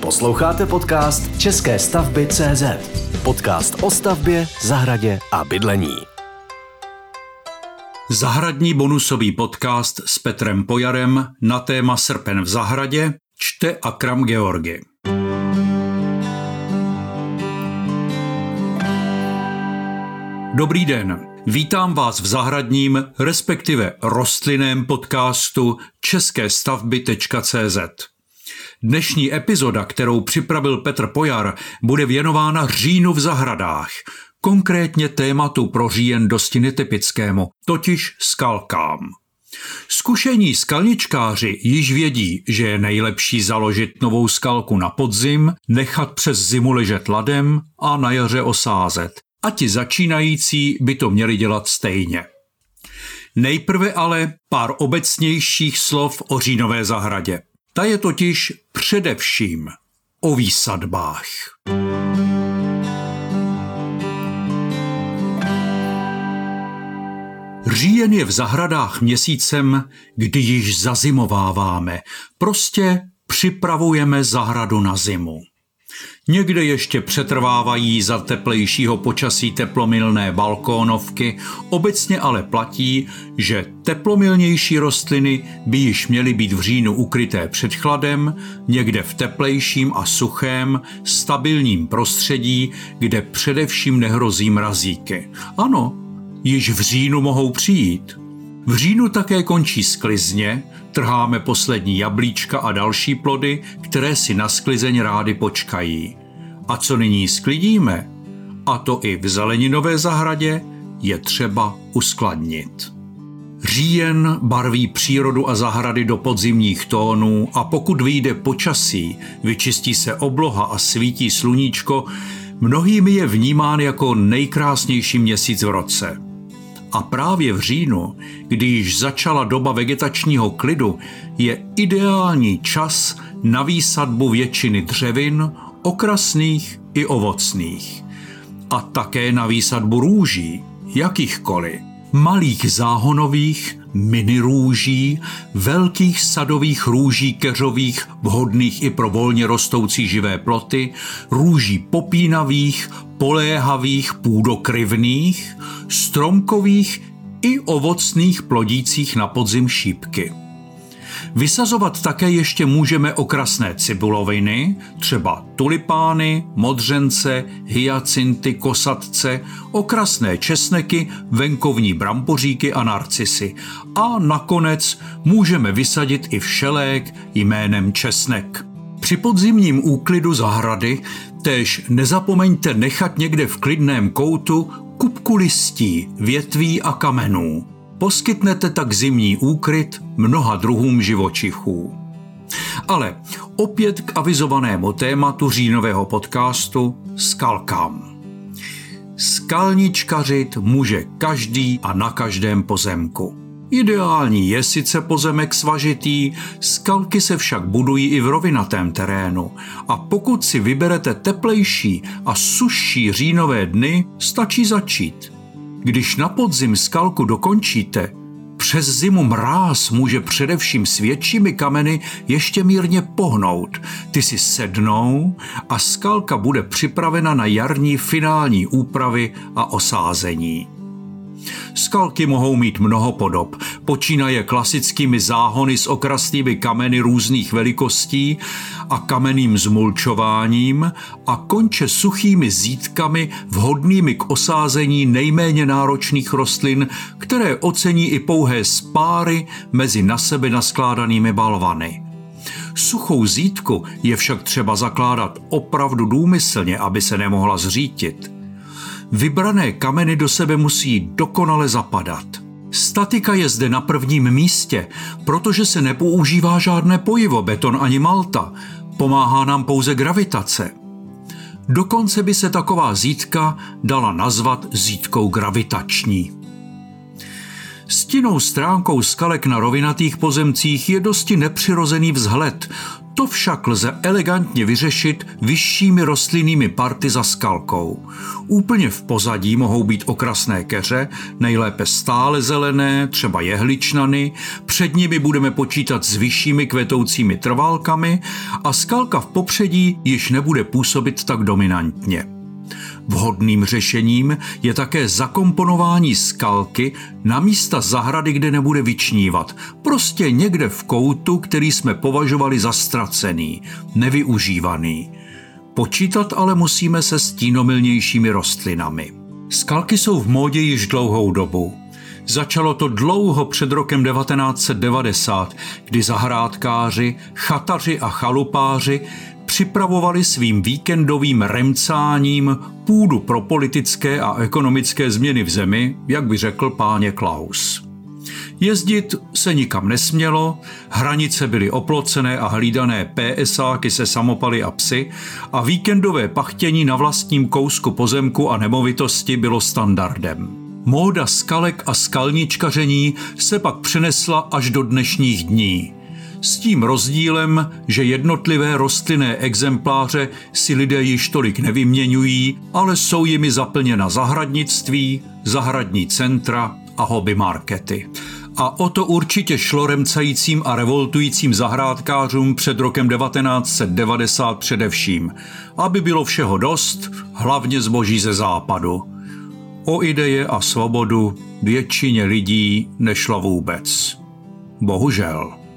Posloucháte podcast České stavby CZ. Podcast o stavbě, zahradě a bydlení. Zahradní bonusový podcast s Petrem Pojarem na téma Srpen v zahradě čte Akram Georgi. Dobrý den. Vítám vás v zahradním, respektive rostlinném podcastu české stavby.cz. Dnešní epizoda, kterou připravil Petr Pojar, bude věnována říjnu v zahradách, konkrétně tématu pro říjen dosti netypickému, totiž skalkám. Zkušení skalničkáři již vědí, že je nejlepší založit novou skalku na podzim, nechat přes zimu ležet ladem a na jaře osázet. A ti začínající by to měli dělat stejně. Nejprve ale pár obecnějších slov o říjnové zahradě. Ta je totiž především o výsadbách. Říjen je v zahradách měsícem, kdy již zazimováváme. Prostě připravujeme zahradu na zimu. Někde ještě přetrvávají za teplejšího počasí teplomilné balkónovky, obecně ale platí, že teplomilnější rostliny by již měly být v říjnu ukryté před chladem, někde v teplejším a suchém, stabilním prostředí, kde především nehrozí mrazíky. Ano, již v říjnu mohou přijít. V říjnu také končí sklizně, trháme poslední jablíčka a další plody, které si na sklizeň rády počkají. A co nyní sklidíme, a to i v zeleninové zahradě, je třeba uskladnit. Říjen barví přírodu a zahrady do podzimních tónů a pokud vyjde počasí, vyčistí se obloha a svítí sluníčko, mnohými je vnímán jako nejkrásnější měsíc v roce – a právě v říjnu, když začala doba vegetačního klidu, je ideální čas na výsadbu většiny dřevin, okrasných i ovocných. A také na výsadbu růží, jakýchkoliv, malých záhonových, mini růží, velkých sadových růží keřových, vhodných i pro volně rostoucí živé ploty, růží popínavých, poléhavých, půdokryvných, stromkových i ovocných plodících na podzim šípky. Vysazovat také ještě můžeme okrasné cibuloviny, třeba tulipány, modřence, hyacinty, kosatce, okrasné česneky, venkovní bramboříky a narcisy. A nakonec můžeme vysadit i všelék jménem česnek. Při podzimním úklidu zahrady též nezapomeňte nechat někde v klidném koutu kupku listí, větví a kamenů. Poskytnete tak zimní úkryt mnoha druhům živočichů. Ale opět k avizovanému tématu říjnového podcastu Skalkám. Skalničkařit může každý a na každém pozemku. Ideální je sice pozemek svažitý, skalky se však budují i v rovinatém terénu a pokud si vyberete teplejší a sušší říjnové dny, stačí začít. Když na podzim skalku dokončíte, přes zimu mráz může především s většími kameny ještě mírně pohnout. Ty si sednou a skalka bude připravena na jarní finální úpravy a osázení. Skalky mohou mít mnoho podob. Počínaje klasickými záhony s okrasnými kameny různých velikostí a kamenným zmulčováním a konče suchými zítkami vhodnými k osázení nejméně náročných rostlin, které ocení i pouhé spáry mezi na sebe naskládanými balvany. Suchou zítku je však třeba zakládat opravdu důmyslně, aby se nemohla zřítit – Vybrané kameny do sebe musí dokonale zapadat. Statika je zde na prvním místě, protože se nepoužívá žádné pojivo, beton ani malta. Pomáhá nám pouze gravitace. Dokonce by se taková zítka dala nazvat zítkou gravitační. Stinnou stránkou skalek na rovinatých pozemcích je dosti nepřirozený vzhled, to však lze elegantně vyřešit vyššími rostlinnými party za skalkou. Úplně v pozadí mohou být okrasné keře, nejlépe stále zelené, třeba jehličnany, před nimi budeme počítat s vyššími kvetoucími trválkami a skalka v popředí již nebude působit tak dominantně. Vhodným řešením je také zakomponování skalky na místa zahrady, kde nebude vyčnívat. Prostě někde v koutu, který jsme považovali za ztracený, nevyužívaný. Počítat ale musíme se stínomilnějšími rostlinami. Skalky jsou v módě již dlouhou dobu. Začalo to dlouho před rokem 1990, kdy zahrádkáři, chataři a chalupáři připravovali svým víkendovým remcáním půdu pro politické a ekonomické změny v zemi, jak by řekl páně Klaus. Jezdit se nikam nesmělo, hranice byly oplocené a hlídané PSáky se samopaly a psy a víkendové pachtění na vlastním kousku pozemku a nemovitosti bylo standardem. Móda skalek a skalničkaření se pak přenesla až do dnešních dní – s tím rozdílem, že jednotlivé rostlinné exempláře si lidé již tolik nevyměňují, ale jsou jimi zaplněna zahradnictví, zahradní centra a hobby markety. A o to určitě šlo remcajícím a revoltujícím zahrádkářům před rokem 1990 především, aby bylo všeho dost, hlavně zboží ze západu. O ideje a svobodu většině lidí nešlo vůbec. Bohužel.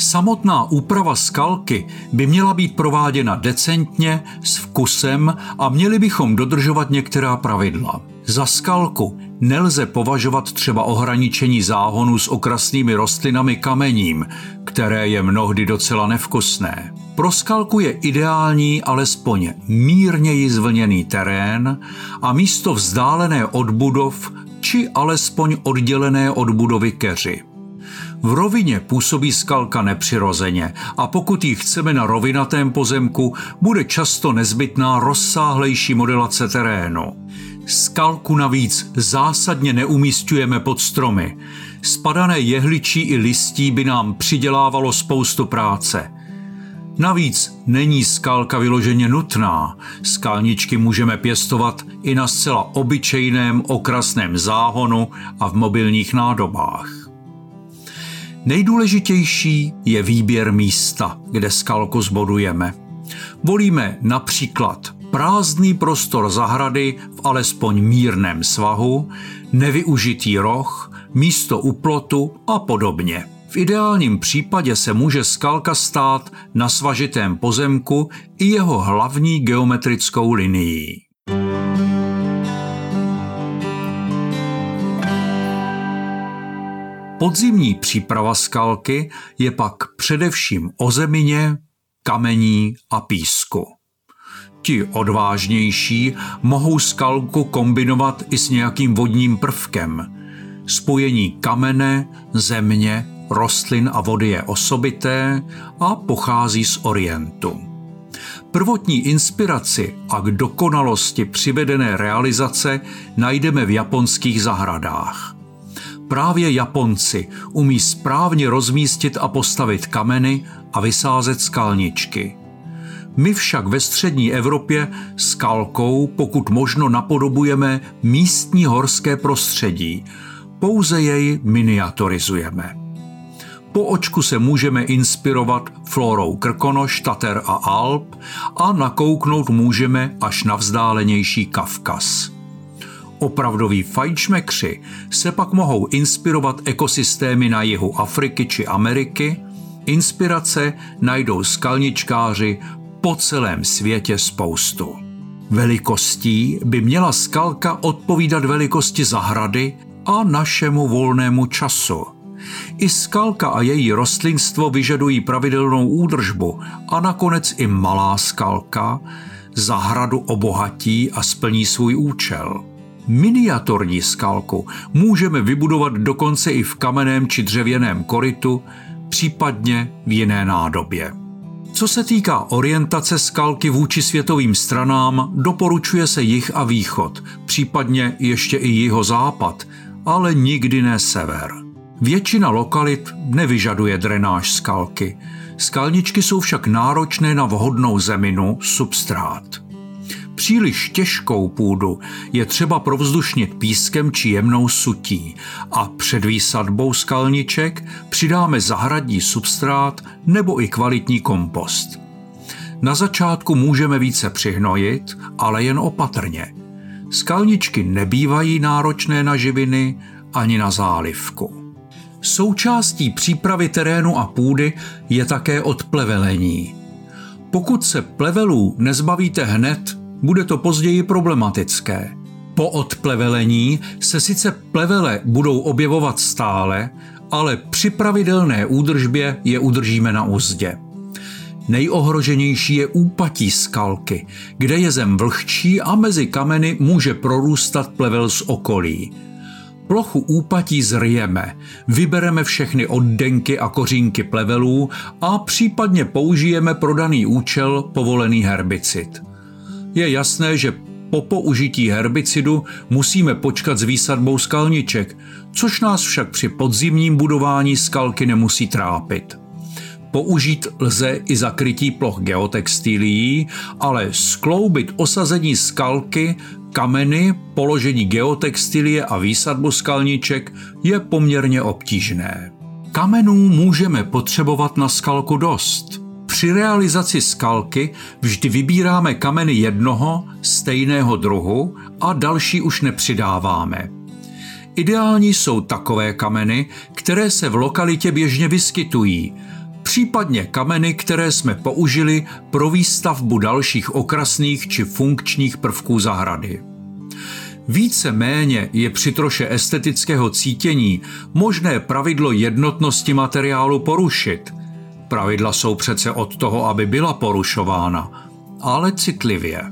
Samotná úprava skalky by měla být prováděna decentně, s vkusem a měli bychom dodržovat některá pravidla. Za skalku nelze považovat třeba ohraničení záhonu s okrasnými rostlinami kamením, které je mnohdy docela nevkusné. Pro skalku je ideální alespoň mírněji zvlněný terén a místo vzdálené od budov či alespoň oddělené od budovy keři. V rovině působí skalka nepřirozeně a pokud ji chceme na rovinatém pozemku, bude často nezbytná rozsáhlejší modelace terénu. Skalku navíc zásadně neumístujeme pod stromy. Spadané jehličí i listí by nám přidělávalo spoustu práce. Navíc není skalka vyloženě nutná. Skalničky můžeme pěstovat i na zcela obyčejném okrasném záhonu a v mobilních nádobách. Nejdůležitější je výběr místa, kde skalku zbodujeme. Volíme například prázdný prostor zahrady v alespoň mírném svahu, nevyužitý roh, místo uplotu a podobně. V ideálním případě se může skalka stát na svažitém pozemku i jeho hlavní geometrickou linií. Podzimní příprava skalky je pak především o zemině, kamení a písku. Ti odvážnější mohou skalku kombinovat i s nějakým vodním prvkem. Spojení kamene, země, rostlin a vody je osobité a pochází z Orientu. Prvotní inspiraci a k dokonalosti přivedené realizace najdeme v japonských zahradách. Právě Japonci umí správně rozmístit a postavit kameny a vysázet skalničky. My však ve střední Evropě skalkou pokud možno napodobujeme místní horské prostředí, pouze jej miniaturizujeme. Po očku se můžeme inspirovat florou Krkonoš, Tater a Alp a nakouknout můžeme až na vzdálenější Kavkaz. Opravdoví fajčmekři se pak mohou inspirovat ekosystémy na jihu Afriky či Ameriky, inspirace najdou skalničkáři po celém světě spoustu. Velikostí by měla skalka odpovídat velikosti zahrady a našemu volnému času. I skalka a její rostlinstvo vyžadují pravidelnou údržbu a nakonec i malá skalka zahradu obohatí a splní svůj účel. Miniaturní skalku můžeme vybudovat dokonce i v kamenném či dřevěném korytu, případně v jiné nádobě. Co se týká orientace skalky vůči světovým stranám, doporučuje se jich a východ, případně ještě i jeho západ, ale nikdy ne sever. Většina lokalit nevyžaduje drenáž skalky. Skalničky jsou však náročné na vhodnou zeminu, substrát. Příliš těžkou půdu je třeba provzdušnit pískem či jemnou sutí a před výsadbou skalniček přidáme zahradní substrát nebo i kvalitní kompost. Na začátku můžeme více přihnojit, ale jen opatrně. Skalničky nebývají náročné na živiny ani na zálivku. Součástí přípravy terénu a půdy je také odplevelení. Pokud se plevelů nezbavíte hned, bude to později problematické. Po odplevelení se sice plevele budou objevovat stále, ale při pravidelné údržbě je udržíme na úzdě. Nejohroženější je úpatí skalky, kde je zem vlhčí a mezi kameny může prorůstat plevel z okolí. Plochu úpatí zryjeme, vybereme všechny oddenky a kořínky plevelů a případně použijeme pro daný účel povolený herbicid. Je jasné, že po použití herbicidu musíme počkat s výsadbou skalniček, což nás však při podzimním budování skalky nemusí trápit. Použít lze i zakrytí ploch geotextilií, ale skloubit osazení skalky, kameny, položení geotextilie a výsadbu skalniček je poměrně obtížné. Kamenů můžeme potřebovat na skalku dost. Při realizaci skalky vždy vybíráme kameny jednoho, stejného druhu a další už nepřidáváme. Ideální jsou takové kameny, které se v lokalitě běžně vyskytují, případně kameny, které jsme použili pro výstavbu dalších okrasných či funkčních prvků zahrady. Více méně je při troše estetického cítění možné pravidlo jednotnosti materiálu porušit. Pravidla jsou přece od toho, aby byla porušována, ale citlivě.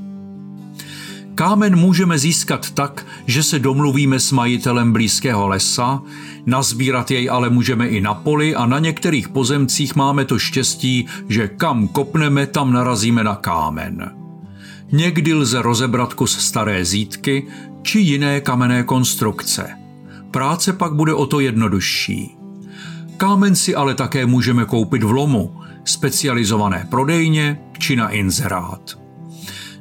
Kámen můžeme získat tak, že se domluvíme s majitelem blízkého lesa, nazbírat jej ale můžeme i na poli a na některých pozemcích máme to štěstí, že kam kopneme, tam narazíme na kámen. Někdy lze rozebrat kus staré zítky či jiné kamenné konstrukce. Práce pak bude o to jednodušší. Kámen si ale také můžeme koupit v lomu, specializované prodejně či na inzerát.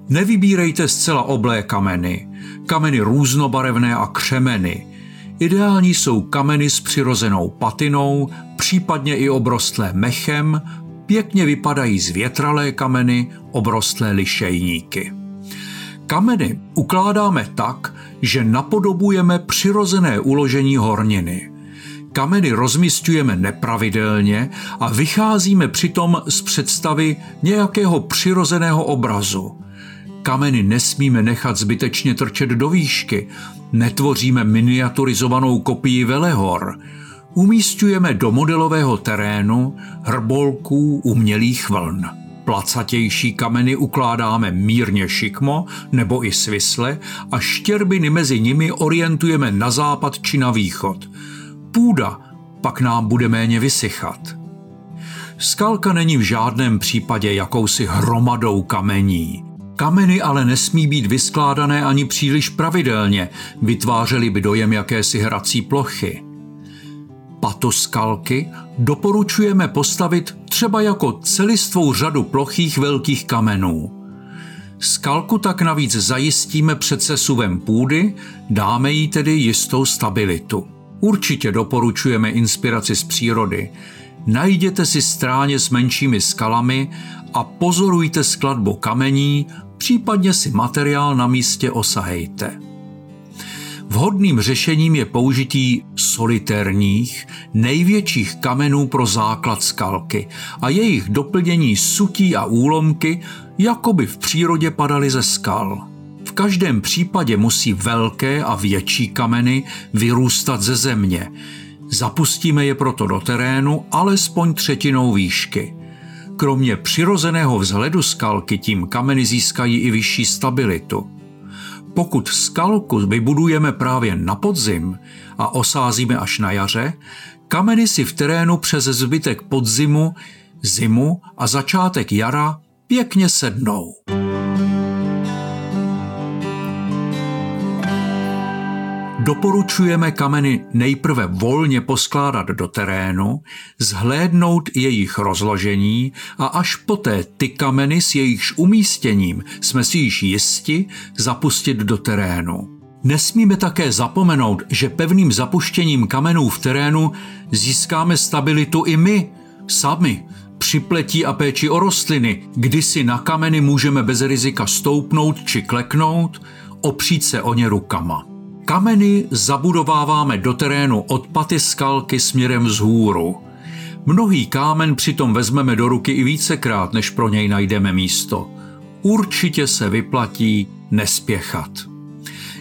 Nevybírejte zcela oblé kameny, kameny různobarevné a křemeny. Ideální jsou kameny s přirozenou patinou, případně i obrostlé mechem, pěkně vypadají zvětralé kameny, obrostlé lišejníky. Kameny ukládáme tak, že napodobujeme přirozené uložení horniny. Kameny rozmistujeme nepravidelně a vycházíme přitom z představy nějakého přirozeného obrazu – kameny nesmíme nechat zbytečně trčet do výšky, netvoříme miniaturizovanou kopii velehor, umístujeme do modelového terénu hrbolků umělých vln. Placatější kameny ukládáme mírně šikmo nebo i svisle a štěrbiny mezi nimi orientujeme na západ či na východ. Půda pak nám bude méně vysychat. Skalka není v žádném případě jakousi hromadou kamení. Kameny ale nesmí být vyskládané ani příliš pravidelně, vytvářely by dojem jakési hrací plochy. Patoskalky doporučujeme postavit třeba jako celistvou řadu plochých velkých kamenů. Skalku tak navíc zajistíme před sesuvem půdy, dáme jí tedy jistou stabilitu. Určitě doporučujeme inspiraci z přírody. Najděte si stráně s menšími skalami a pozorujte skladbu kamení, případně si materiál na místě osahejte. Vhodným řešením je použití solitérních, největších kamenů pro základ skalky a jejich doplnění sutí a úlomky, jako by v přírodě padaly ze skal. Každém případě musí velké a větší kameny vyrůstat ze země. Zapustíme je proto do terénu alespoň třetinou výšky – Kromě přirozeného vzhledu skalky tím kameny získají i vyšší stabilitu. Pokud skalku vybudujeme právě na podzim a osázíme až na jaře, kameny si v terénu přes zbytek podzimu, zimu a začátek jara pěkně sednou. Doporučujeme kameny nejprve volně poskládat do terénu, zhlédnout jejich rozložení a až poté ty kameny s jejichž umístěním jsme si již jisti zapustit do terénu. Nesmíme také zapomenout, že pevným zapuštěním kamenů v terénu získáme stabilitu i my, sami, při pletí a péči o rostliny, kdy si na kameny můžeme bez rizika stoupnout či kleknout, opřít se o ně rukama. Kameny zabudováváme do terénu od paty skalky směrem vzhůru. Mnohý kámen přitom vezmeme do ruky i vícekrát, než pro něj najdeme místo. Určitě se vyplatí nespěchat.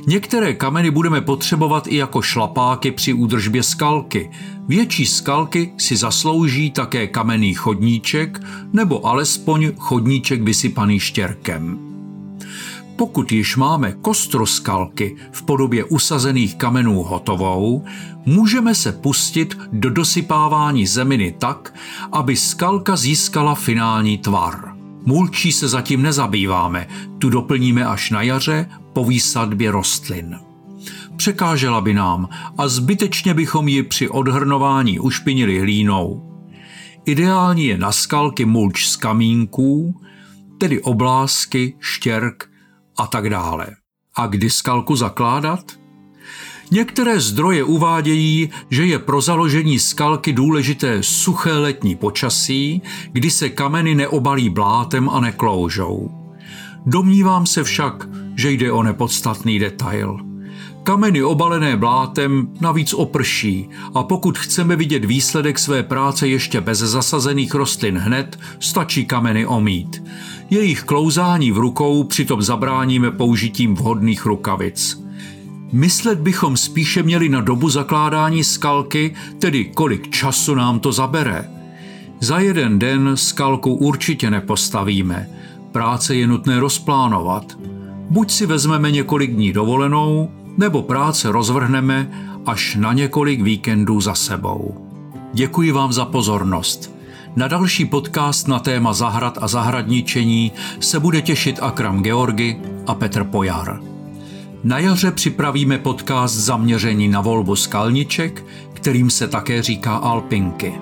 Některé kameny budeme potřebovat i jako šlapáky při údržbě skalky. Větší skalky si zaslouží také kamenný chodníček nebo alespoň chodníček vysypaný štěrkem. Pokud již máme kostroskalky v podobě usazených kamenů hotovou, můžeme se pustit do dosypávání zeminy tak, aby skalka získala finální tvar. Mulčí se zatím nezabýváme, tu doplníme až na jaře po výsadbě rostlin. Překážela by nám a zbytečně bychom ji při odhrnování ušpinili hlínou. Ideální je na skalky mulč z kamínků, tedy oblásky, štěrk a tak dále. A kdy skalku zakládat? Některé zdroje uvádějí, že je pro založení skalky důležité suché letní počasí, kdy se kameny neobalí blátem a nekloužou. Domnívám se však, že jde o nepodstatný detail. Kameny obalené blátem navíc oprší a pokud chceme vidět výsledek své práce ještě bez zasazených rostlin hned, stačí kameny omít. Jejich klouzání v rukou přitom zabráníme použitím vhodných rukavic. Myslet bychom spíše měli na dobu zakládání skalky, tedy kolik času nám to zabere. Za jeden den skalku určitě nepostavíme. Práce je nutné rozplánovat. Buď si vezmeme několik dní dovolenou, nebo práce rozvrhneme až na několik víkendů za sebou. Děkuji vám za pozornost. Na další podcast na téma zahrad a zahradničení se bude těšit Akram Georgi a Petr Pojar. Na jaře připravíme podcast zaměření na volbu skalniček, kterým se také říká alpinky.